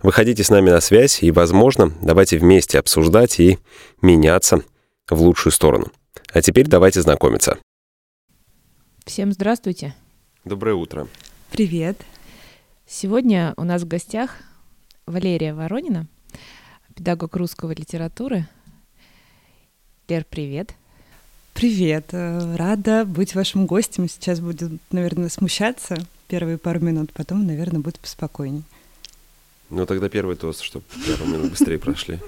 Выходите с нами на связь и, возможно, давайте вместе обсуждать и меняться в лучшую сторону. А теперь давайте знакомиться. Всем здравствуйте. Доброе утро. Привет. Сегодня у нас в гостях Валерия Воронина, педагог русского литературы. Лер, привет. Привет. Э, рада быть вашим гостем. Сейчас будет, наверное, смущаться первые пару минут, потом, наверное, будет поспокойней. Ну, тогда первый тост, чтобы пару минут быстрее прошли.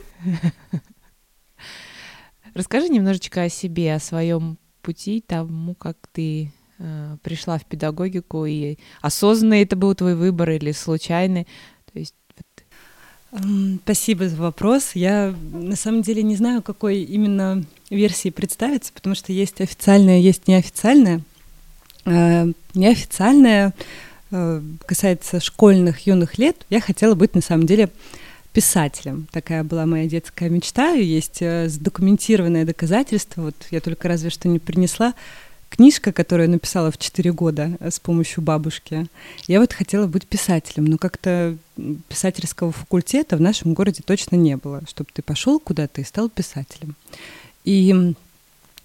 Расскажи немножечко о себе, о своем пути, тому, как ты э, пришла в педагогику, и осознанный это был твой выбор или случайный. То есть Спасибо за вопрос. Я на самом деле не знаю, какой именно версии представиться, потому что есть официальная, есть неофициальная. Э, неофициальная касается школьных, юных лет, я хотела быть на самом деле писателем. Такая была моя детская мечта. Есть э, задокументированное доказательство. Вот я только разве что не принесла книжка, которую я написала в 4 года э, с помощью бабушки. Я вот хотела быть писателем, но как-то писательского факультета в нашем городе точно не было, чтобы ты пошел куда-то и стал писателем. И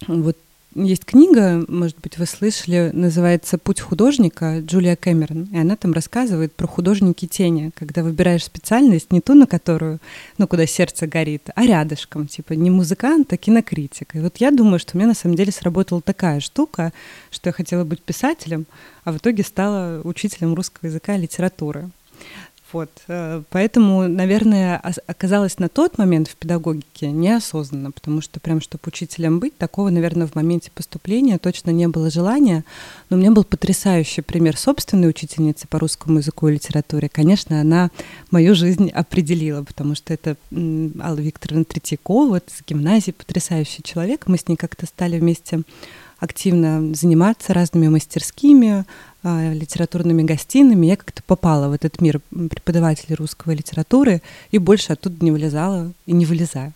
вот есть книга, может быть, вы слышали, называется «Путь художника» Джулия Кэмерон, и она там рассказывает про художники тени, когда выбираешь специальность не ту, на которую, ну, куда сердце горит, а рядышком, типа не музыкант, а кинокритик. И вот я думаю, что у меня на самом деле сработала такая штука, что я хотела быть писателем, а в итоге стала учителем русского языка и литературы. Вот, э, поэтому, наверное, оказалось на тот момент в педагогике неосознанно, потому что прям, чтобы учителем быть, такого, наверное, в моменте поступления точно не было желания. Но у меня был потрясающий пример собственной учительницы по русскому языку и литературе. Конечно, она мою жизнь определила, потому что это Алла Викторовна Третьякова, вот с гимназии, потрясающий человек. Мы с ней как-то стали вместе активно заниматься разными мастерскими, а, литературными гостиными, я как-то попала в этот мир преподавателей русской литературы и больше оттуда не вылезала и не вылезаю.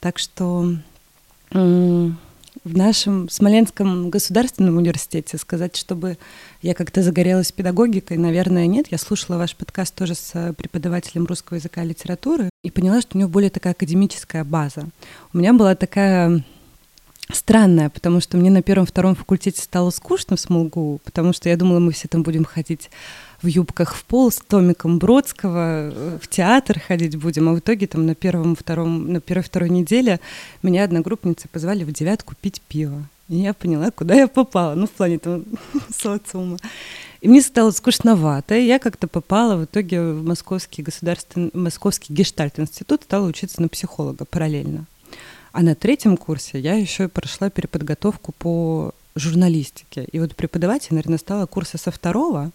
Так что в нашем Смоленском государственном университете сказать, чтобы я как-то загорелась педагогикой, наверное, нет. Я слушала ваш подкаст тоже с преподавателем русского языка и литературы и поняла, что у него более такая академическая база. У меня была такая странная, потому что мне на первом-втором факультете стало скучно в СМЛГУ, потому что я думала, мы все там будем ходить в юбках в пол с томиком Бродского, э, в театр ходить будем, а в итоге там на первом, втором, на первой-второй неделе меня одногруппницы позвали в девятку пить пиво. И я поняла, куда я попала, ну, в плане там социума. И мне стало скучновато, и я как-то попала в итоге в Московский государственный, Московский гештальт-институт, стала учиться на психолога параллельно. А на третьем курсе я еще прошла переподготовку по журналистике. И вот преподаватель, наверное, стала курса со второго.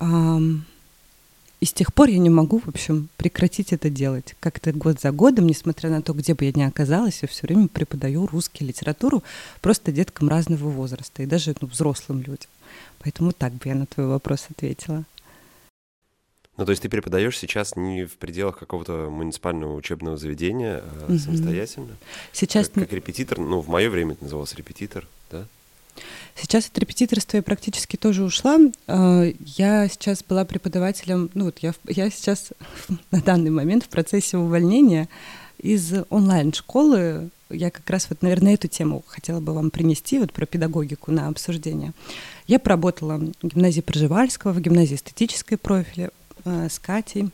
И с тех пор я не могу, в общем, прекратить это делать. Как-то год за годом, несмотря на то, где бы я ни оказалась, я все время преподаю русский литературу просто деткам разного возраста и даже ну, взрослым людям. Поэтому так бы я на твой вопрос ответила. Ну, то есть ты преподаешь сейчас не в пределах какого-то муниципального учебного заведения, а mm-hmm. самостоятельно? Сейчас... Как, как репетитор, ну, в мое время это называлось репетитор, да? Сейчас от репетиторства я практически тоже ушла. А, я сейчас была преподавателем, ну вот я, я сейчас на данный момент в процессе увольнения из онлайн-школы. Я как раз вот, наверное, эту тему хотела бы вам принести, вот про педагогику на обсуждение. Я поработала в гимназии Пржевальского, в гимназии эстетической профиля, с Катей,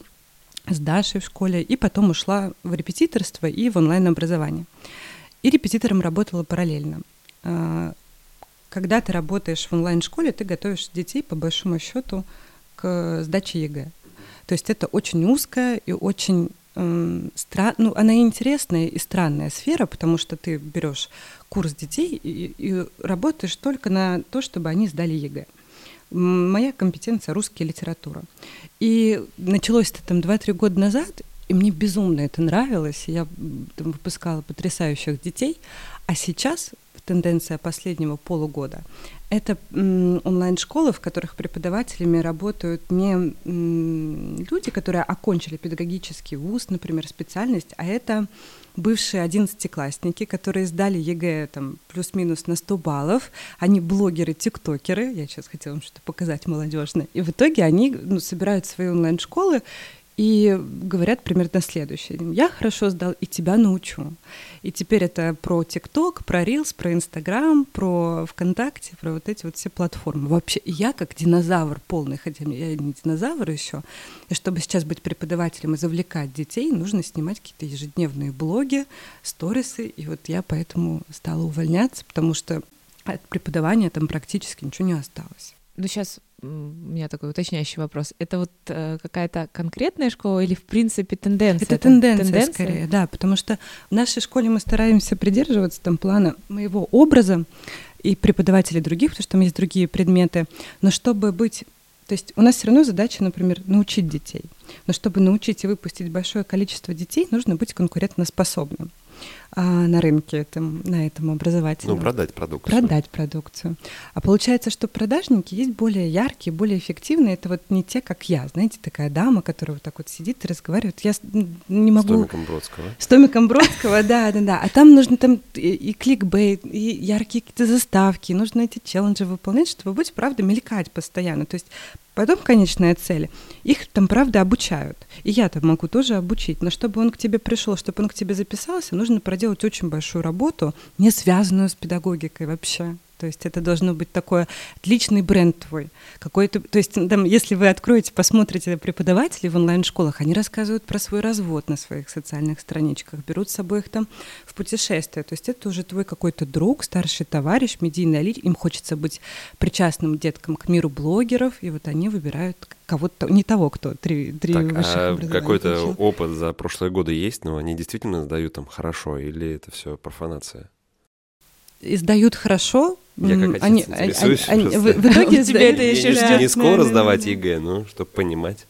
с Дашей в школе, и потом ушла в репетиторство и в онлайн-образование. И репетитором работала параллельно. Э, когда ты работаешь в онлайн-школе, ты готовишь детей, по большому счету, к сдаче ЕГЭ. То есть это очень узкая и очень эм, стра... ну, она интересная и странная сфера, потому что ты берешь курс детей и, и работаешь только на то, чтобы они сдали ЕГЭ. Моя компетенция русская литература. И началось это там 2-3 года назад, И мне безумно это нравилось. Я там, выпускала потрясающих детей. А сейчас тенденция последнего полугода это онлайн-школы, в которых преподавателями работают не люди, которые окончили педагогический вуз, например, специальность, а это бывшие одиннадцатиклассники, которые сдали ЕГЭ там плюс-минус на 100 баллов. Они блогеры, тиктокеры. Я сейчас хотела вам что-то показать молодежное. И в итоге они ну, собирают свои онлайн-школы и говорят примерно следующее. Я хорошо сдал, и тебя научу. И теперь это про ТикТок, про Reels, про Инстаграм, про ВКонтакте, про вот эти вот все платформы. Вообще, я как динозавр полный, хотя я не динозавр еще, и чтобы сейчас быть преподавателем и завлекать детей, нужно снимать какие-то ежедневные блоги, сторисы, и вот я поэтому стала увольняться, потому что от преподавания там практически ничего не осталось. Ну, сейчас у меня такой уточняющий вопрос. Это вот э, какая-то конкретная школа или, в принципе, тенденция? Это, это тенденция, тенденция, скорее, да, потому что в нашей школе мы стараемся придерживаться там плана моего образа и преподавателей других, потому что там есть другие предметы. Но чтобы быть то есть у нас все равно задача, например, научить детей. Но чтобы научить и выпустить большое количество детей, нужно быть конкурентоспособным а, на рынке этом, на этом образовательном. Ну, продать продукцию. Продать продукцию. А получается, что продажники есть более яркие, более эффективные. Это вот не те, как я, знаете, такая дама, которая вот так вот сидит и разговаривает. Я не могу... С Томиком Бродского. С Томиком Бродского, да, да, да. А там нужно там и кликбейт, и яркие какие-то заставки, нужно эти челленджи выполнять, чтобы быть, правда, мелькать постоянно. То есть Потом конечная цель. Их там, правда, обучают. И я там могу тоже обучить. Но чтобы он к тебе пришел, чтобы он к тебе записался, нужно проделать очень большую работу, не связанную с педагогикой вообще. То есть это должно быть такой отличный бренд твой. Какой-то, то есть там, если вы откроете, посмотрите преподавателей в онлайн-школах, они рассказывают про свой развод на своих социальных страничках, берут с собой их там в путешествие. То есть это уже твой какой-то друг, старший товарищ, медийный элит. Им хочется быть причастным деткам к миру блогеров, и вот они выбирают кого-то, не того, кто три, три так, высших а какой-то опыт за прошлые годы есть, но они действительно сдают там хорошо, или это все профанация? И сдают хорошо, я как отец они, интересуюсь. Они, они, в, в итоге тебе это еще ждет. Не скоро сдавать ЕГЭ, ну, чтобы понимать.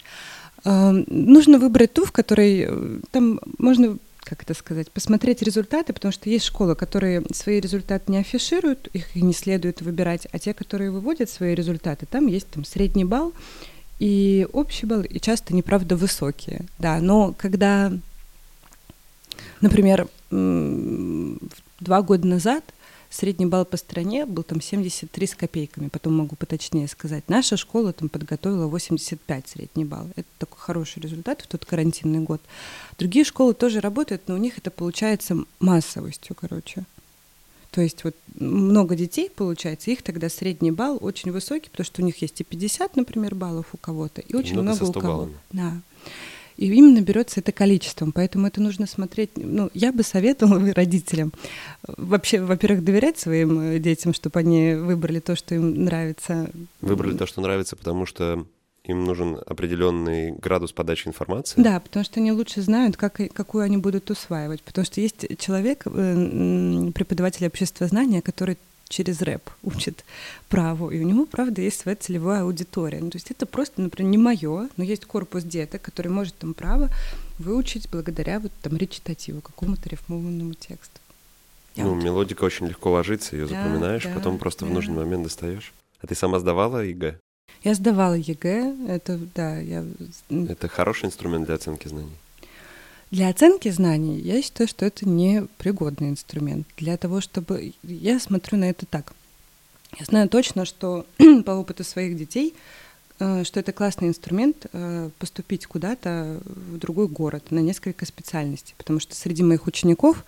Нужно выбрать ту, в которой э, там можно как это сказать, посмотреть результаты, потому что есть школы, которые свои результаты не афишируют, их не следует выбирать, а те, которые выводят свои результаты, там есть там средний балл и общий балл, и часто неправда высокие, да, но когда, например, два года назад Средний балл по стране был там 73 с копейками, потом могу поточнее сказать. Наша школа там подготовила 85 средний балл. Это такой хороший результат в тот карантинный год. Другие школы тоже работают, но у них это получается массовостью, короче. То есть вот много детей получается, их тогда средний балл очень высокий, потому что у них есть и 50, например, баллов у кого-то, и очень много, много у кого-то. Да. И именно берется это количеством, поэтому это нужно смотреть. Ну, я бы советовала родителям вообще, во-первых, доверять своим э, детям, чтобы они выбрали то, что им нравится. Выбрали то, что нравится, потому что им нужен определенный градус подачи информации? Да, потому что они лучше знают, как, какую они будут усваивать. Потому что есть человек, э, преподаватель обществознания, который через рэп учит праву, и у него, правда, есть своя целевая аудитория. Ну, то есть это просто, например, не мое, но есть корпус деток, который может там право выучить благодаря вот там речитативу, какому-то рифмованному тексту. Я ну, вот... мелодика очень легко ложится, ее да, запоминаешь, да, потом просто да. в нужный момент достаешь. А ты сама сдавала ЕГЭ? Я сдавала ЕГЭ, это, да, я... Это хороший инструмент для оценки знаний? Для оценки знаний я считаю, что это не пригодный инструмент. Для того, чтобы... Я смотрю на это так. Я знаю точно, что по опыту своих детей Э, что это классный инструмент э, поступить куда-то в другой город на несколько специальностей, потому что среди моих учеников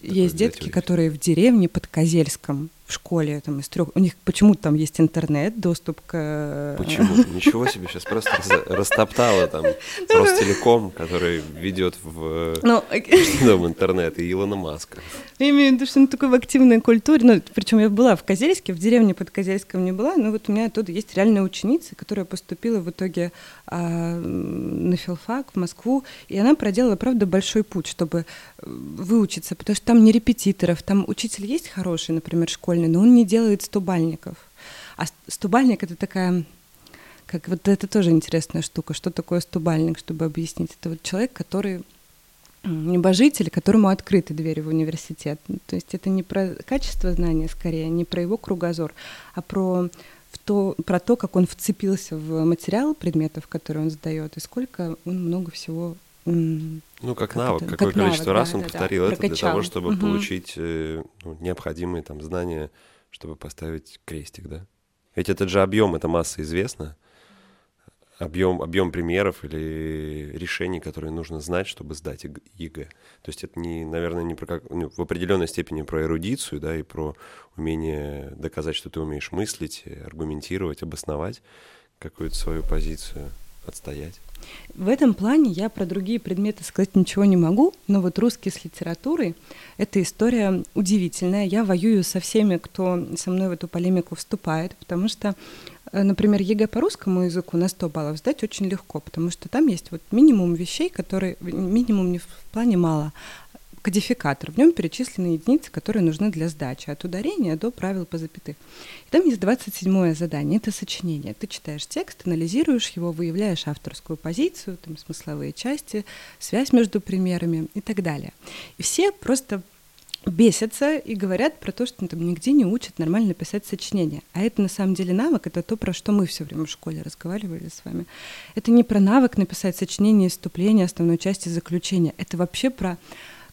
есть детки, которые в деревне под Козельском в школе там из трех у них почему-то там есть интернет доступ к э, почему? Ничего себе сейчас просто растоптала там Ростелеком который ведет в ну, дом интернет и Илона Маска. Я имею в виду что он такой в активной культуре ну причем я была в Козельске в деревне под Козельском не была но вот у меня оттуда есть реальная ученица которая поступила в итоге а, на филфак в Москву и она проделала правда большой путь чтобы выучиться потому что там не репетиторов там учитель есть хороший например школьный школьный, но он не делает стобальников. А стобальник — это такая Как вот это тоже интересная штука. Что такое стубальник, чтобы объяснить? Это вот человек, который небожитель, которому открыты двери в университет. То есть это не про качество знания, скорее, не про его кругозор, а про в то, про то, как он вцепился в материал предметов, которые он сдает, и сколько он много всего ну, как, как навык, это? какое как количество навык, раз да, он да, повторил да, это прокачал. для того, чтобы угу. получить э, ну, необходимые там знания, чтобы поставить крестик, да? Ведь этот же объем, эта масса известна, объем, объем примеров или решений, которые нужно знать, чтобы сдать ЕГЭ. То есть это, не, наверное, не про как, ну, в определенной степени про эрудицию, да, и про умение доказать, что ты умеешь мыслить, аргументировать, обосновать какую-то свою позицию, отстоять. В этом плане я про другие предметы сказать ничего не могу, но вот русский с литературой — это история удивительная. Я воюю со всеми, кто со мной в эту полемику вступает, потому что Э, например, ЕГЭ по русскому языку на 100 баллов сдать очень легко, потому что там есть вот минимум вещей, которые, минимум не в плане мало, кодификатор. В нем перечислены единицы, которые нужны для сдачи, от ударения до правил по запятых. И там есть 27 задание, это сочинение. Ты читаешь текст, анализируешь его, выявляешь авторскую позицию, там, смысловые части, связь между примерами и так далее. И все просто бесятся и говорят про то, что ну, там нигде не учат нормально писать сочинения. А это на самом деле навык, это то, про что мы все время в школе разговаривали с вами. Это не про навык написать сочинение, вступление, основной части, заключения. Это вообще про,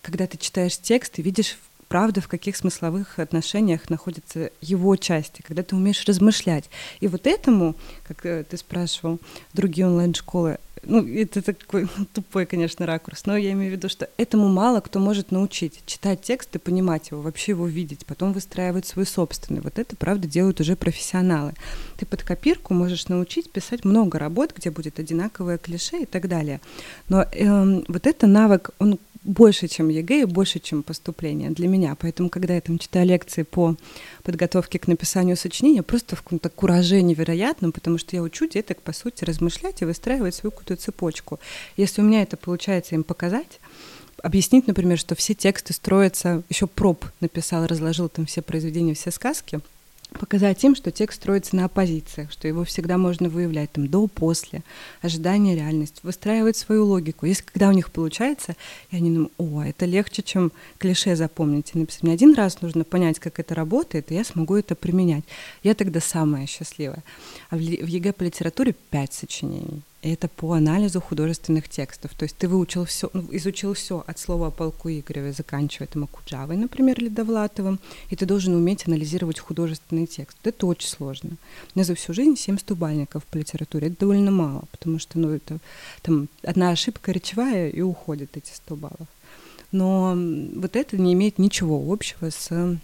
когда ты читаешь текст и видишь правда, в каких смысловых отношениях находятся его части, когда ты умеешь размышлять. И вот этому, как э, ты спрашивал, другие онлайн-школы, ну, это такой тупой, конечно, ракурс, но я имею в виду, что этому мало кто может научить. Читать текст и понимать его, вообще его видеть, потом выстраивать свой собственный. Вот это, правда, делают уже профессионалы. Ты под копирку можешь научить писать много работ, где будет одинаковое клише и так далее. Но э, вот это навык, он больше, чем ЕГЭ и больше, чем поступление для меня. Поэтому, когда я там читаю лекции по подготовке к написанию сочинения, просто в каком-то кураже невероятном, потому что я учу деток, по сути, размышлять и выстраивать свою какую-то цепочку. Если у меня это получается им показать, объяснить, например, что все тексты строятся, еще Пропп написал, разложил там все произведения, все сказки — показать им, что текст строится на оппозициях, что его всегда можно выявлять там до, после, ожидание, реальность, выстраивать свою логику. Если когда у них получается, и они думают, о, это легче, чем клише запомнить и написать. Мне один раз нужно понять, как это работает, и я смогу это применять. Я тогда самая счастливая. А в ЕГЭ по литературе пять сочинений это по анализу художественных текстов. То есть ты выучил все, ну, изучил все от слова о полку Игореве, заканчивая там Окуджавой, например, или Довлатовым, и ты должен уметь анализировать художественный текст. Это очень сложно. У за всю жизнь 7 стобалльников по литературе. Это довольно мало, потому что ну, это там одна ошибка речевая, и уходят эти 100 баллов. Но вот это не имеет ничего общего с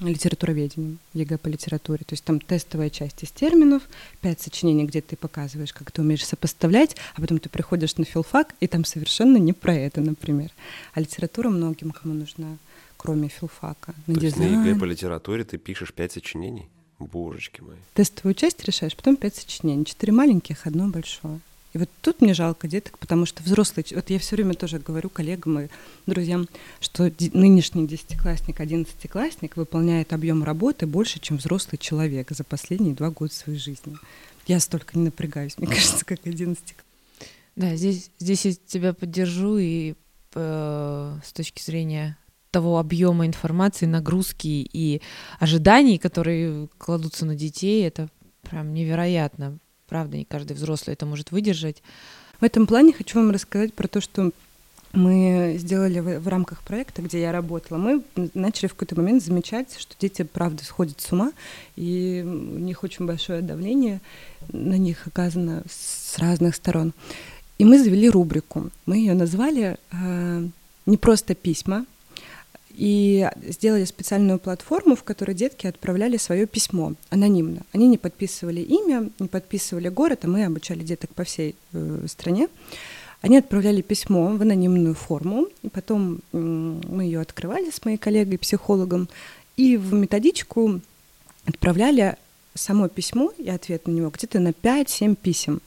литературоведением, ЕГЭ по литературе. То есть там тестовая часть из терминов, пять сочинений, где ты показываешь, как ты умеешь сопоставлять, а потом ты приходишь на филфак, и там совершенно не про это, например. А литература многим кому нужна, кроме филфака. На То дизайн. есть на ЕГЭ по литературе ты пишешь пять сочинений? Божечки мои. Тестовую часть решаешь, потом пять сочинений. Четыре маленьких, одно большое. И вот тут мне жалко деток, потому что взрослые, вот я все время тоже говорю коллегам и друзьям, что нынешний десятиклассник, одиннадцатиклассник выполняет объем работы больше, чем взрослый человек за последние два года своей жизни. Я столько не напрягаюсь, мне кажется, как одиннадцатиклассник. Да, здесь, здесь я тебя поддержу и э, с точки зрения того объема информации, нагрузки и ожиданий, которые кладутся на детей, это прям невероятно. Правда, не каждый взрослый это может выдержать. В этом плане хочу вам рассказать про то, что мы сделали в, в рамках проекта, где я работала, мы начали в какой-то момент замечать, что дети, правда, сходят с ума, и у них очень большое давление на них оказано с разных сторон. И мы завели рубрику. Мы ее назвали э, «Не просто письма», и сделали специальную платформу, в которой детки отправляли свое письмо анонимно. Они не подписывали имя, не подписывали город, а мы обучали деток по всей э, стране. Они отправляли письмо в анонимную форму, и потом э, мы ее открывали с моей коллегой-психологом, и в методичку отправляли само письмо и ответ на него где-то на 5-7 писем.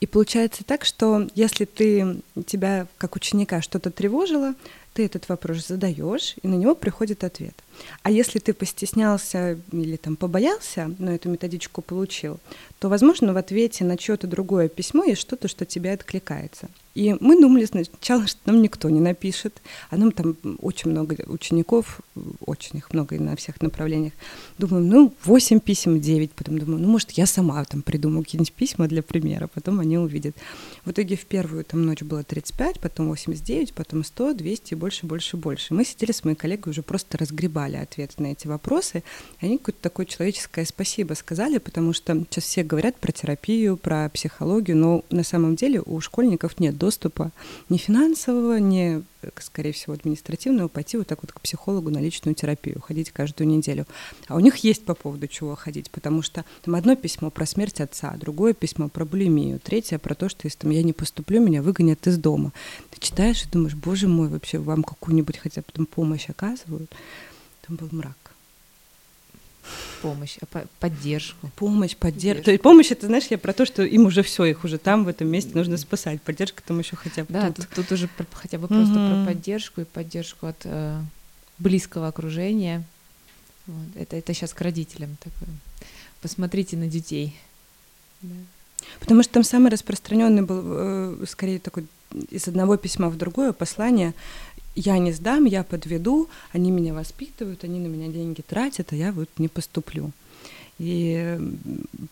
И получается так, что если ты, тебя как ученика что-то тревожило, ты этот вопрос задаешь, и на него приходит ответ. А если ты постеснялся или там побоялся, но эту методичку получил, то, возможно, в ответе на чье-то другое письмо есть что-то, что тебе откликается. И мы думали сначала, что нам никто не напишет, а нам там очень много учеников, очень их много на всех направлениях. Думаем, ну, 8 писем, 9, потом думаю, ну, может, я сама там придумаю какие-нибудь письма для примера, потом они увидят. В итоге в первую там ночь было 35, потом 89, потом 100, 200 и больше, больше, больше. Мы сидели с моей коллегой, уже просто разгребали ответы на эти вопросы, они какое-то такое человеческое спасибо сказали, потому что сейчас все говорят про терапию, про психологию, но на самом деле у школьников нет доступа ни финансового, ни, скорее всего, административного, пойти вот так вот к психологу на личную терапию, ходить каждую неделю. А у них есть по поводу чего ходить, потому что там одно письмо про смерть отца, другое письмо про булимию, третье про то, что если там я не поступлю, меня выгонят из дома. Ты читаешь и думаешь, боже мой, вообще вам какую-нибудь хотя бы там помощь оказывают. Там был мрак помощь, а поддержку. Помощь, поддержку. То есть помощь это, знаешь, я про то, что им уже все, их уже там в этом месте нужно спасать. Поддержка там еще хотя бы. Да, тут, тут, уже про, хотя бы просто угу. про поддержку и поддержку от э, близкого окружения. Вот. Это, это сейчас к родителям такое. Посмотрите на детей. Да. Потому что там самый распространенный был, э, скорее такой из одного письма в другое послание я не сдам, я подведу, они меня воспитывают, они на меня деньги тратят, а я вот не поступлю. И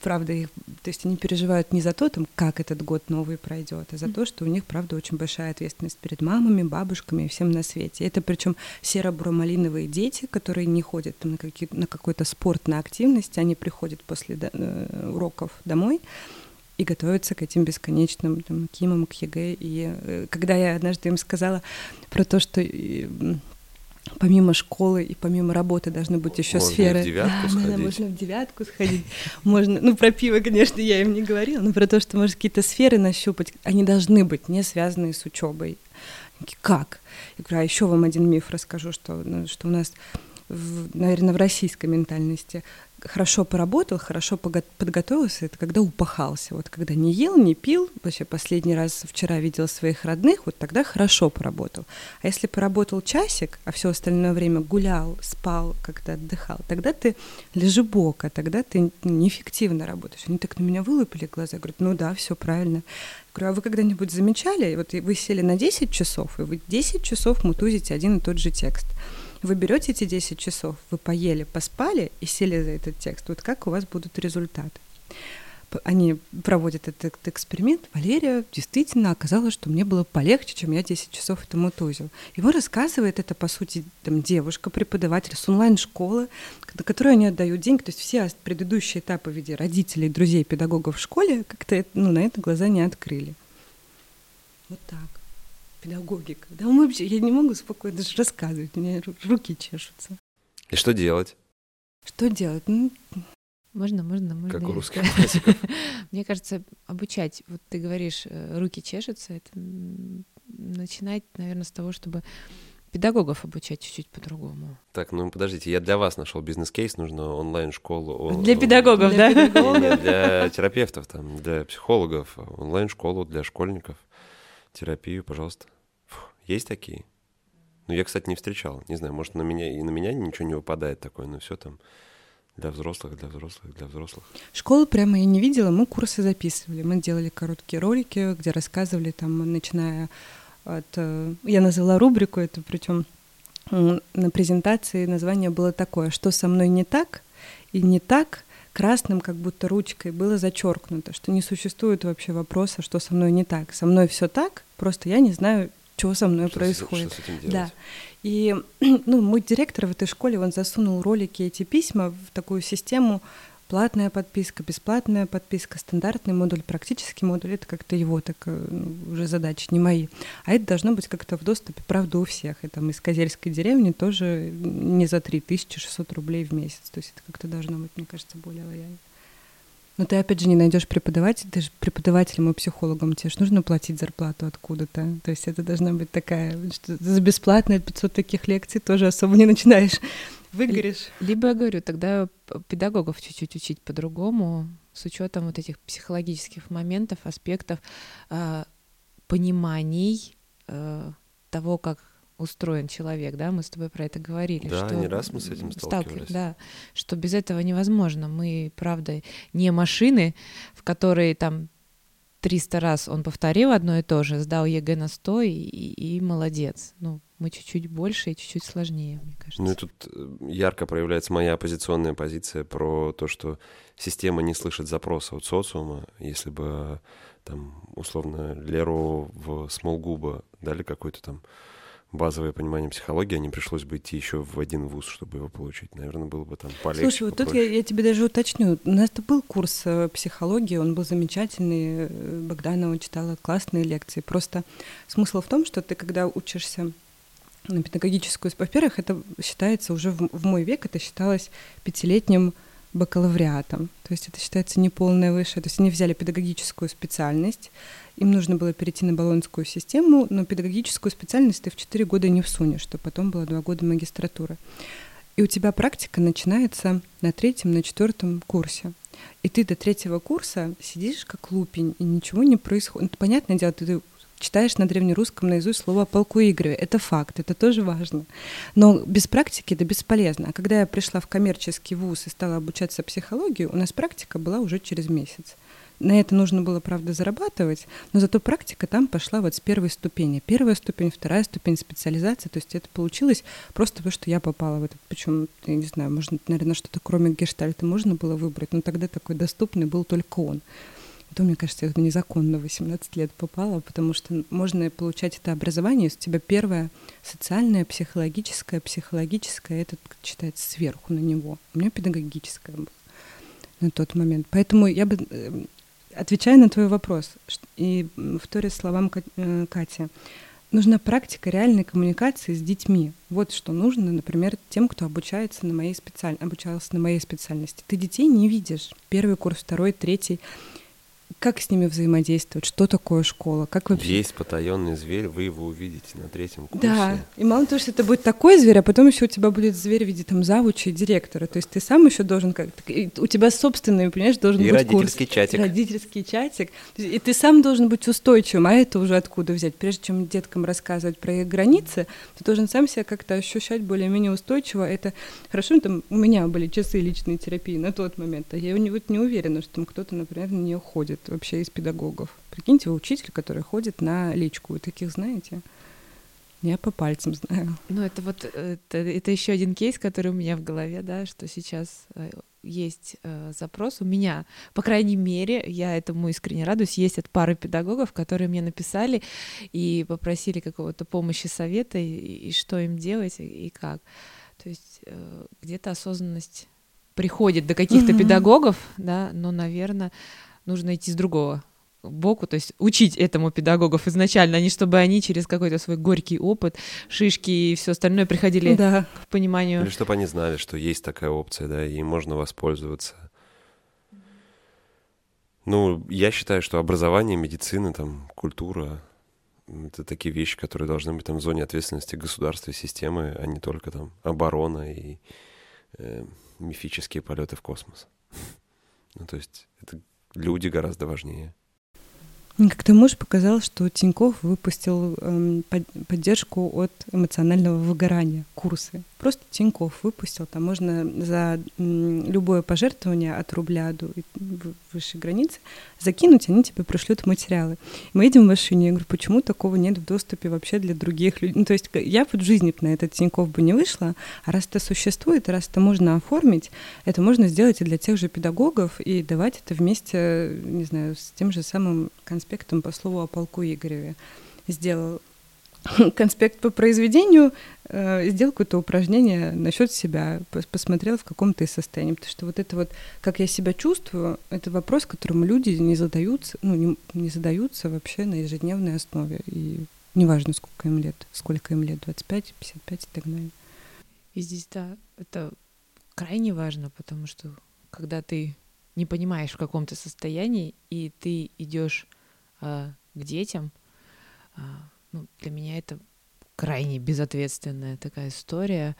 правда, их, то есть они переживают не за то, там, как этот год новый пройдет, а за то, что у них, правда, очень большая ответственность перед мамами, бабушками и всем на свете. Это причем серо-буромалиновые дети, которые не ходят там, на, какие, на какой-то спорт, на активность, они приходят после до, э, уроков домой, и готовиться к этим бесконечным там, КИМам, к ЕГЭ. И э, когда я однажды им сказала про то, что помимо школы и помимо работы должны быть еще можно сферы. В девятку да, сходить. да, можно в девятку сходить. Можно, ну про пиво, конечно, я им не говорила, но про то, что можно какие-то сферы нащупать, они должны быть не связанные с учебой. Как? Я говорю, а еще вам один миф расскажу, что, ну, что у нас, в, наверное, в российской ментальности хорошо поработал, хорошо подготовился, это когда упахался. Вот когда не ел, не пил, вообще последний раз вчера видел своих родных, вот тогда хорошо поработал. А если поработал часик, а все остальное время гулял, спал, как-то отдыхал, тогда ты лежебока, тогда ты неэффективно работаешь. Они так на меня вылупили глаза, говорят, ну да, все правильно. Я говорю, а вы когда-нибудь замечали, вот вы сели на 10 часов, и вы 10 часов мутузите один и тот же текст. Вы берете эти 10 часов, вы поели, поспали и сели за этот текст. Вот как у вас будут результаты? Они проводят этот эксперимент. Валерия действительно оказалось, что мне было полегче, чем я 10 часов этому тузил. Его рассказывает это, по сути, там, девушка, преподаватель с онлайн-школы, на которую они отдают деньги. То есть все предыдущие этапы в виде родителей, друзей, педагогов в школе как-то ну, на это глаза не открыли. Вот так педагогика. Да мы вообще, я не могу спокойно даже рассказывать, у меня руки чешутся. И что делать? Что делать? Ну, можно, можно, можно. Как у русских классиков. Мне кажется, обучать, вот ты говоришь, э, руки чешутся, это начинать, наверное, с того, чтобы педагогов обучать чуть-чуть по-другому. Так, ну подождите, я для вас нашел бизнес-кейс, нужно онлайн-школу. Для педагогов, для да? Педагогов. Для терапевтов, там, для психологов, онлайн-школу для школьников, терапию, пожалуйста. Есть такие? Ну, я, кстати, не встречал. Не знаю, может, на меня и на меня ничего не выпадает такое, но все там для взрослых, для взрослых, для взрослых. Школу прямо я не видела, мы курсы записывали. Мы делали короткие ролики, где рассказывали там, начиная от... Э, я назвала рубрику эту, причем на презентации название было такое, что со мной не так, и не так красным, как будто ручкой, было зачеркнуто, что не существует вообще вопроса, что со мной не так. Со мной все так, просто я не знаю, что со мной что происходит. С, что с этим делать? Да. И ну, мой директор в этой школе, он засунул ролики, эти письма в такую систему платная подписка, бесплатная подписка, стандартный модуль, практический модуль. Это как-то его так э, ну, уже задачи, не мои. А это должно быть как-то в доступе, правда, у всех. И там из Козельской деревни тоже не за 3600 рублей в месяц. То есть это как-то должно быть, мне кажется, более лояльно. Но ты опять же не найдешь преподавателя, ты же преподавателем и психологом, тебе же нужно платить зарплату откуда-то. То есть это должна быть такая, что за бесплатно 500 таких лекций тоже особо не начинаешь, выгоришь. Либо я говорю, тогда педагогов чуть-чуть учить по-другому, с учетом вот этих психологических моментов, аспектов, э, пониманий э, того, как устроен человек, да, мы с тобой про это говорили. Да, что не раз мы с этим сталкивались. Да, что без этого невозможно. Мы, правда, не машины, в которые там 300 раз он повторил одно и то же, сдал ЕГЭ на 100 и, и, и молодец. Ну, мы чуть-чуть больше и чуть-чуть сложнее, мне кажется. Ну и тут э, ярко проявляется моя оппозиционная позиция про то, что система не слышит запроса от социума. Если бы там, условно, Леру в Смолгуба дали какой-то там базовое понимание психологии, а не пришлось бы идти еще в один вуз, чтобы его получить. Наверное, было бы там полегче. Слушай, вот тут я, я тебе даже уточню. У нас-то был курс э, психологии, он был замечательный. Э, Богданова читала классные лекции. Просто смысл в том, что ты, когда учишься на педагогическую, во-первых, это считается уже в, в мой век, это считалось пятилетним бакалавриатом. То есть это считается неполное высшее. То есть они взяли педагогическую специальность, им нужно было перейти на баллонскую систему, но педагогическую специальность ты в 4 года не всунешь, что потом было 2 года магистратуры. И у тебя практика начинается на третьем, на четвертом курсе. И ты до третьего курса сидишь как лупень, и ничего не происходит. Ну, понятное дело, ты читаешь на древнерусском наизусть слово полку Игореве. Это факт, это тоже важно. Но без практики это бесполезно. А когда я пришла в коммерческий вуз и стала обучаться психологии, у нас практика была уже через месяц. На это нужно было, правда, зарабатывать, но зато практика там пошла вот с первой ступени. Первая ступень, вторая ступень специализации. То есть это получилось просто потому, что я попала в это. Причем, я не знаю, можно, наверное, что-то кроме гештальта можно было выбрать, но тогда такой доступный был только он. То, мне кажется, я незаконно 18 лет попала, потому что можно получать это образование, у тебя первое социальное, психологическое, психологическое, это читается сверху на него. У меня педагогическое было на тот момент. Поэтому я бы э, Отвечая на твой вопрос и вторя словам э, Кати, нужна практика реальной коммуникации с детьми. Вот что нужно, например, тем, кто обучается на моей специаль... обучался на моей специальности. Ты детей не видишь. Первый курс, второй, третий как с ними взаимодействовать, что такое школа, как вообще... Есть потаенный зверь, вы его увидите на третьем курсе. Да, и мало того, что это будет такой зверь, а потом еще у тебя будет зверь в виде там завуча и директора, то есть ты сам еще должен как у тебя собственный, понимаешь, должен и быть родительский курс. чатик. Родительский чатик. И ты сам должен быть устойчивым, а это уже откуда взять? Прежде чем деткам рассказывать про их границы, ты должен сам себя как-то ощущать более-менее устойчиво. Это хорошо, там у меня были часы личной терапии на тот момент, а я вот не уверена, что там кто-то, например, на нее ходит вообще из педагогов. Прикиньте, вы учитель, который ходит на личку. Вы таких знаете? Я по пальцам знаю. Ну, это вот это, это еще один кейс, который у меня в голове, да, что сейчас э, есть э, запрос у меня, по крайней мере, я этому искренне радуюсь, есть от пары педагогов, которые мне написали и попросили какого-то помощи, совета, и, и что им делать, и, и как. То есть э, где-то осознанность приходит до каких-то mm-hmm. педагогов, да, но, наверное, нужно идти с другого боку, то есть учить этому педагогов изначально, а не чтобы они через какой-то свой горький опыт, шишки и все остальное приходили да. к пониманию. Или чтобы они знали, что есть такая опция, да, и можно воспользоваться. Ну, я считаю, что образование, медицина, там, культура — это такие вещи, которые должны быть там в зоне ответственности государства и системы, а не только там оборона и э, мифические полеты в космос. Ну, то есть это люди гораздо важнее. Как-то муж показал, что Тиньков выпустил эм, поддержку от эмоционального выгорания, курсы. Просто Тиньков выпустил, там можно за м, любое пожертвование от рубля до высшей границы закинуть, они тебе пришлют материалы. Мы едем в машине, я говорю, почему такого нет в доступе вообще для других людей? Ну, то есть я в жизни на этот Тиньков бы не вышла, а раз это существует, раз это можно оформить, это можно сделать и для тех же педагогов, и давать это вместе, не знаю, с тем же самым концертом конспектом по слову о полку Игореве. Сделал конспект по произведению, э, сделал какое-то упражнение насчет себя, посмотрел, в каком ты состоянии. Потому что вот это вот, как я себя чувствую, это вопрос, которому люди не задаются, ну, не, не задаются вообще на ежедневной основе. И неважно, сколько им лет, сколько им лет, 25, 55 и так далее. И здесь, да, это крайне важно, потому что когда ты не понимаешь, в каком ты состоянии, и ты идешь к детям. Э, ну, для меня это крайне безответственная такая история.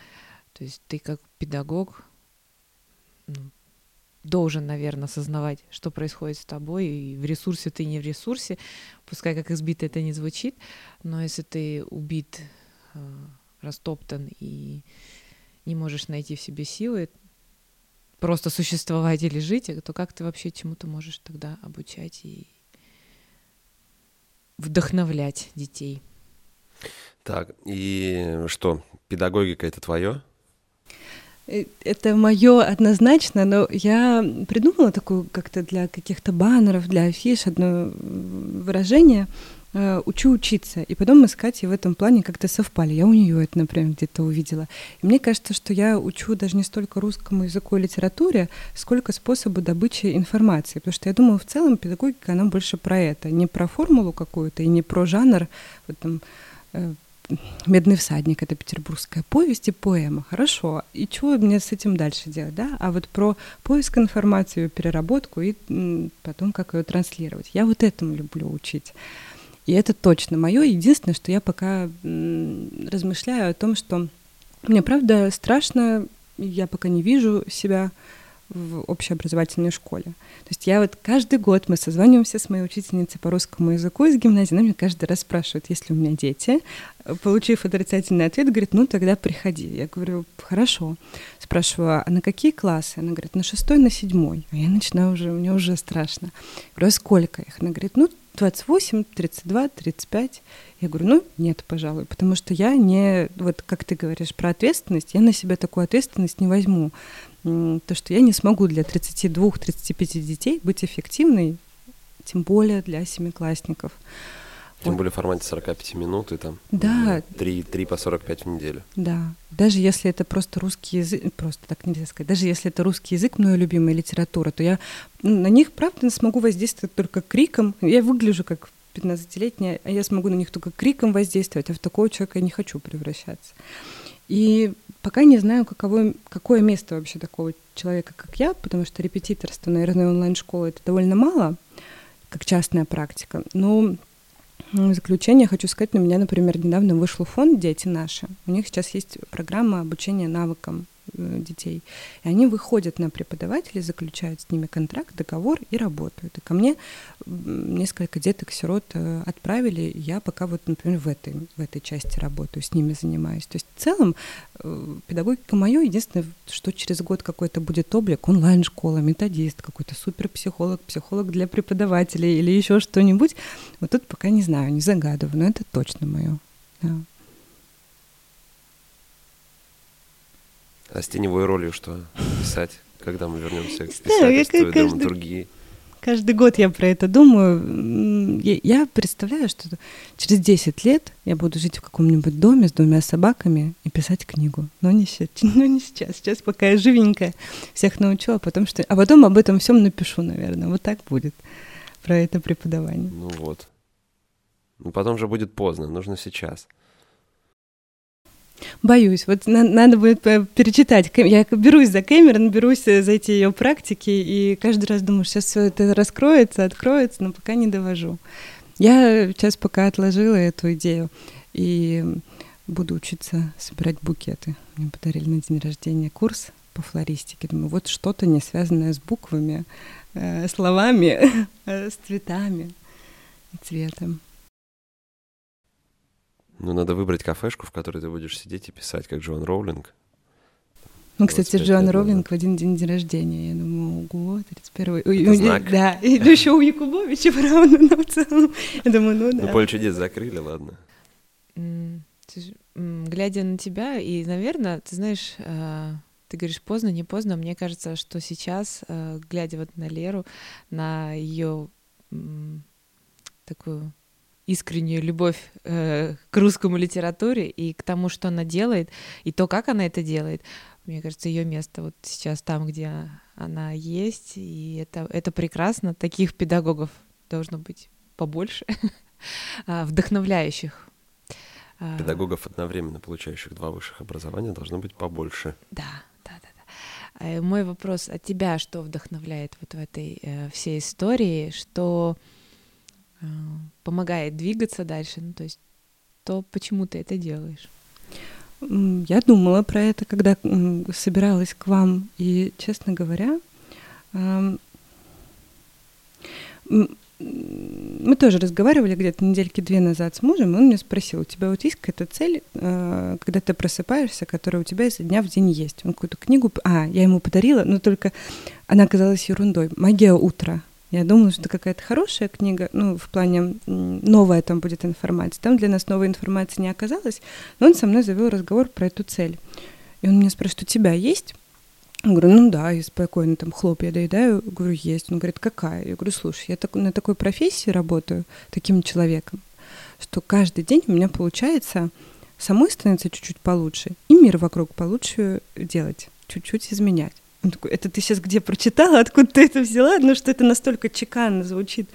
То есть ты как педагог ну, должен, наверное, осознавать, что происходит с тобой, и в ресурсе ты не в ресурсе, пускай как избито это не звучит, но если ты убит растоптан и не можешь найти в себе силы просто существовать или жить, то как ты вообще чему-то можешь тогда обучать и вдохновлять детей? Так, и что, педагогика это твое? Э, это мое однозначно, но я придумала такую как-то для каких-то баннеров, для афиш одно выражение «учу учиться», и потом мы с Катей в этом плане как-то совпали. Я у нее это, например, где-то увидела. И мне кажется, что я учу даже не столько русскому языку и литературе, сколько способу добычи информации. Потому что я думаю, в целом педагогика, она больше про это, не про формулу какую-то и не про жанр, вот там, э, «Медный всадник» — это петербургская повесть и поэма. Хорошо. И что мне с этим дальше делать, да? А вот про поиск информации, переработку и потом как ее транслировать. Я вот этому люблю учить. И это точно мое. Единственное, что я пока размышляю о том, что мне правда страшно, я пока не вижу себя в общеобразовательной школе. То есть я вот каждый год мы созваниваемся с моей учительницей по русскому языку из гимназии, она меня каждый раз спрашивает, есть ли у меня дети. Получив отрицательный ответ, говорит, ну тогда приходи. Я говорю, хорошо. Спрашиваю, а на какие классы? Она говорит, на шестой, на седьмой. А я начинаю уже, мне уже страшно. Я говорю, а сколько их? Она говорит, ну 28, 32, 35. Я говорю, ну нет, пожалуй, потому что я не, вот как ты говоришь про ответственность, я на себя такую ответственность не возьму то, что я не смогу для 32-35 детей быть эффективной, тем более для семиклассников. Тем более в формате 45 минут и там да. 3, 3 по 45 в неделю. Да. Даже если это просто русский язык, просто так нельзя сказать, даже если это русский язык, мою любимая литература, то я на них, правда, смогу воздействовать только криком. Я выгляжу как 15-летняя, а я смогу на них только криком воздействовать, а в такого человека я не хочу превращаться. И пока не знаю, каково, какое место вообще такого человека, как я, потому что репетиторство, наверное, онлайн-школы это довольно мало, как частная практика. Но в заключение хочу сказать, на меня, например, недавно вышел фонд «Дети наши». У них сейчас есть программа обучения навыкам детей. И они выходят на преподавателей, заключают с ними контракт, договор и работают. И ко мне несколько деток-сирот э, отправили, я пока вот, например, в этой, в этой части работаю, с ними занимаюсь. То есть в целом э, педагогика моя, единственное, что через год какой-то будет облик, онлайн-школа, методист, какой-то суперпсихолог, психолог для преподавателей или еще что-нибудь. Вот тут пока не знаю, не загадываю, но это точно мое. Да. А с теневой ролью что писать, когда мы вернемся к писательству и драматургии? Каждый год я про это думаю. Я представляю, что через 10 лет я буду жить в каком-нибудь доме с двумя собаками и писать книгу. Но не, сейчас, но не сейчас. Сейчас пока я живенькая, всех научу, а потом что... А потом об этом всем напишу, наверное. Вот так будет про это преподавание. Ну вот. Ну потом же будет поздно, нужно сейчас. Боюсь. Вот на- надо будет перечитать. Я берусь за Кэмерон, берусь за эти ее практики, и каждый раз думаю, сейчас все это раскроется, откроется, но пока не довожу. Я сейчас пока отложила эту идею и буду учиться собирать букеты. Мне подарили на день рождения курс по флористике. Думаю, вот что-то не связанное с буквами, э, словами, э, с цветами и цветом. Ну, надо выбрать кафешку, в которой ты будешь сидеть и писать, как Джоан Роулинг. Ну, кстати, Джоан Роулинг в один день день рождения. Я думаю, ого, 31-й. знак. Да, и ну, еще у Якубовича, правда, но в целом. Я думаю, ну да. Ну, поле чудес закрыли, ладно. Глядя на тебя, и, наверное, ты знаешь, а, ты говоришь поздно, не поздно. Мне кажется, что сейчас, а, глядя вот на Леру, на ее такую искреннюю любовь э, к русскому литературе и к тому, что она делает, и то, как она это делает. Мне кажется, ее место вот сейчас там, где она есть, и это, это прекрасно. Таких педагогов должно быть побольше, а, вдохновляющих. А. Педагогов одновременно получающих два высших образования должно быть побольше. Да, да, да. да. А, мой вопрос от тебя, что вдохновляет вот в этой э, всей истории, что Э, помогает двигаться дальше, ну, то есть то, почему ты это делаешь? Я думала про это, когда собиралась к вам, и, честно говоря, мы тоже разговаривали где-то недельки две назад с мужем, и он меня спросил, у тебя вот есть какая-то цель, э, когда ты просыпаешься, которая у тебя из дня в день есть? Он какую-то книгу... А, я ему подарила, но только она оказалась ерундой. «Магия утра». Я думала, что это какая-то хорошая книга, ну, в плане новая там будет информация. Там для нас новой информации не оказалось, но он со мной завел разговор про эту цель. И он меня спрашивает, у тебя есть? Я говорю, ну да, и спокойно там хлоп я доедаю. Говорю, есть. Он говорит, какая? Я говорю, слушай, я так, на такой профессии работаю, таким человеком, что каждый день у меня получается самой становится чуть-чуть получше, и мир вокруг получше делать, чуть-чуть изменять. Он такой, это ты сейчас где прочитала, откуда ты это взяла? Ну, что это настолько чеканно звучит,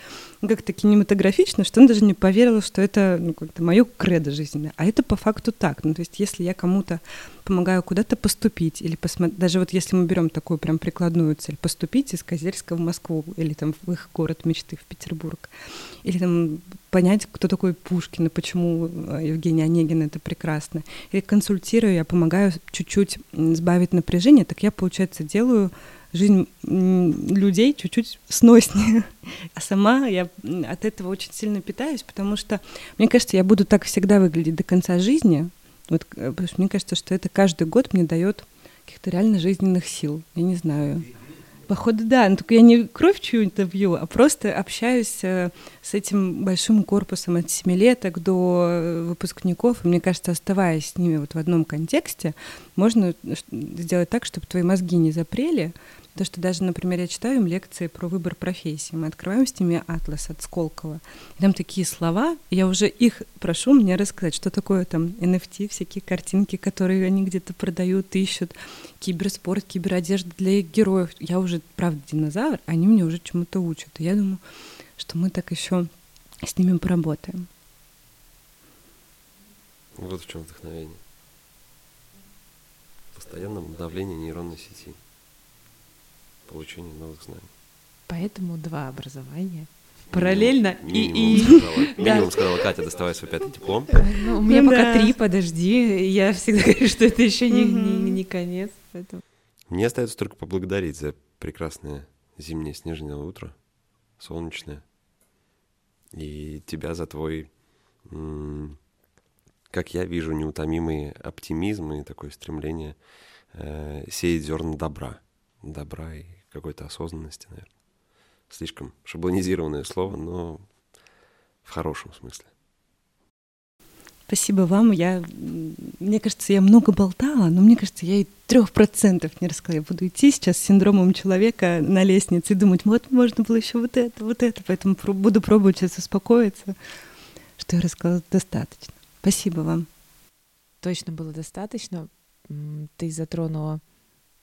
как-то кинематографично, что он даже не поверил, что это ну, как-то мое кредо жизненное. А это по факту так. Ну, то есть если я кому-то помогаю куда-то поступить, или посмотреть, даже вот если мы берем такую прям прикладную цель, поступить из Козельска в Москву, или там в их город мечты, в Петербург, или там понять, кто такой Пушкин и почему э, Евгений Онегин это прекрасно, или консультирую, я помогаю чуть-чуть сбавить напряжение, так я, получается, делаю жизнь людей чуть-чуть сноснее. А сама я от этого очень сильно питаюсь, потому что мне кажется, я буду так всегда выглядеть до конца жизни, вот, э, потому что мне кажется, что это каждый год мне дает каких-то реально жизненных сил. Я не знаю. Походу, да, но только я не кровь чью-то бью, а просто общаюсь э, с этим большим корпусом от семилеток до э, выпускников. И мне кажется, оставаясь с ними вот в одном контексте, можно сделать так, чтобы твои мозги не запрели, то, что даже, например, я читаю им лекции про выбор профессии. Мы открываем с ними атлас от Сколково. И там такие слова, я уже их прошу мне рассказать, что такое там NFT, всякие картинки, которые они где-то продают, ищут, киберспорт, киберодежда для героев. Я уже, правда, динозавр, они меня уже чему-то учат. И я думаю, что мы так еще с ними поработаем. Вот в чем вдохновение. Постоянном давлении нейронной сети получения новых знаний. Поэтому два образования параллельно минимум, и... и... Сказала, минимум сказала Катя, доставай свой пятый диплом. Ну, у меня ну, пока да. три, подожди. Я всегда говорю, что это еще не, не, не конец. Поэтому... Мне остается только поблагодарить за прекрасное зимнее снежное утро, солнечное, и тебя за твой, как я вижу, неутомимый оптимизм и такое стремление э, сеять зерна добра, добра и какой-то осознанности, наверное. Слишком шаблонизированное слово, но в хорошем смысле. Спасибо вам. Я, мне кажется, я много болтала, но мне кажется, я и трех процентов не рассказала. Я буду идти сейчас с синдромом человека на лестнице и думать, вот можно было еще вот это, вот это. Поэтому буду пробовать сейчас успокоиться, что я рассказала достаточно. Спасибо вам. Точно было достаточно. Ты затронула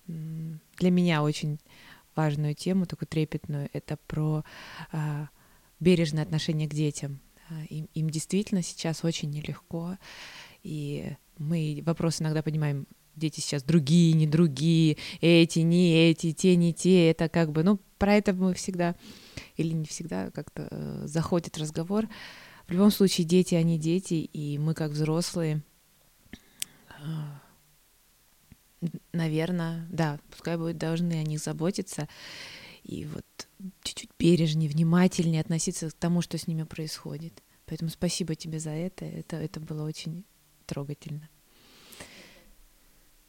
для меня очень важную тему, такую трепетную, это про а, бережное отношение к детям. А, им, им действительно сейчас очень нелегко, и мы вопрос иногда понимаем, дети сейчас другие, не другие, эти, не эти, те, не те, это как бы, ну, про это мы всегда, или не всегда как-то э, заходит разговор. В любом случае, дети, они дети, и мы как взрослые э, наверное, да, пускай будут должны о них заботиться и вот чуть-чуть бережнее, внимательнее относиться к тому, что с ними происходит. Поэтому спасибо тебе за это. Это, это было очень трогательно.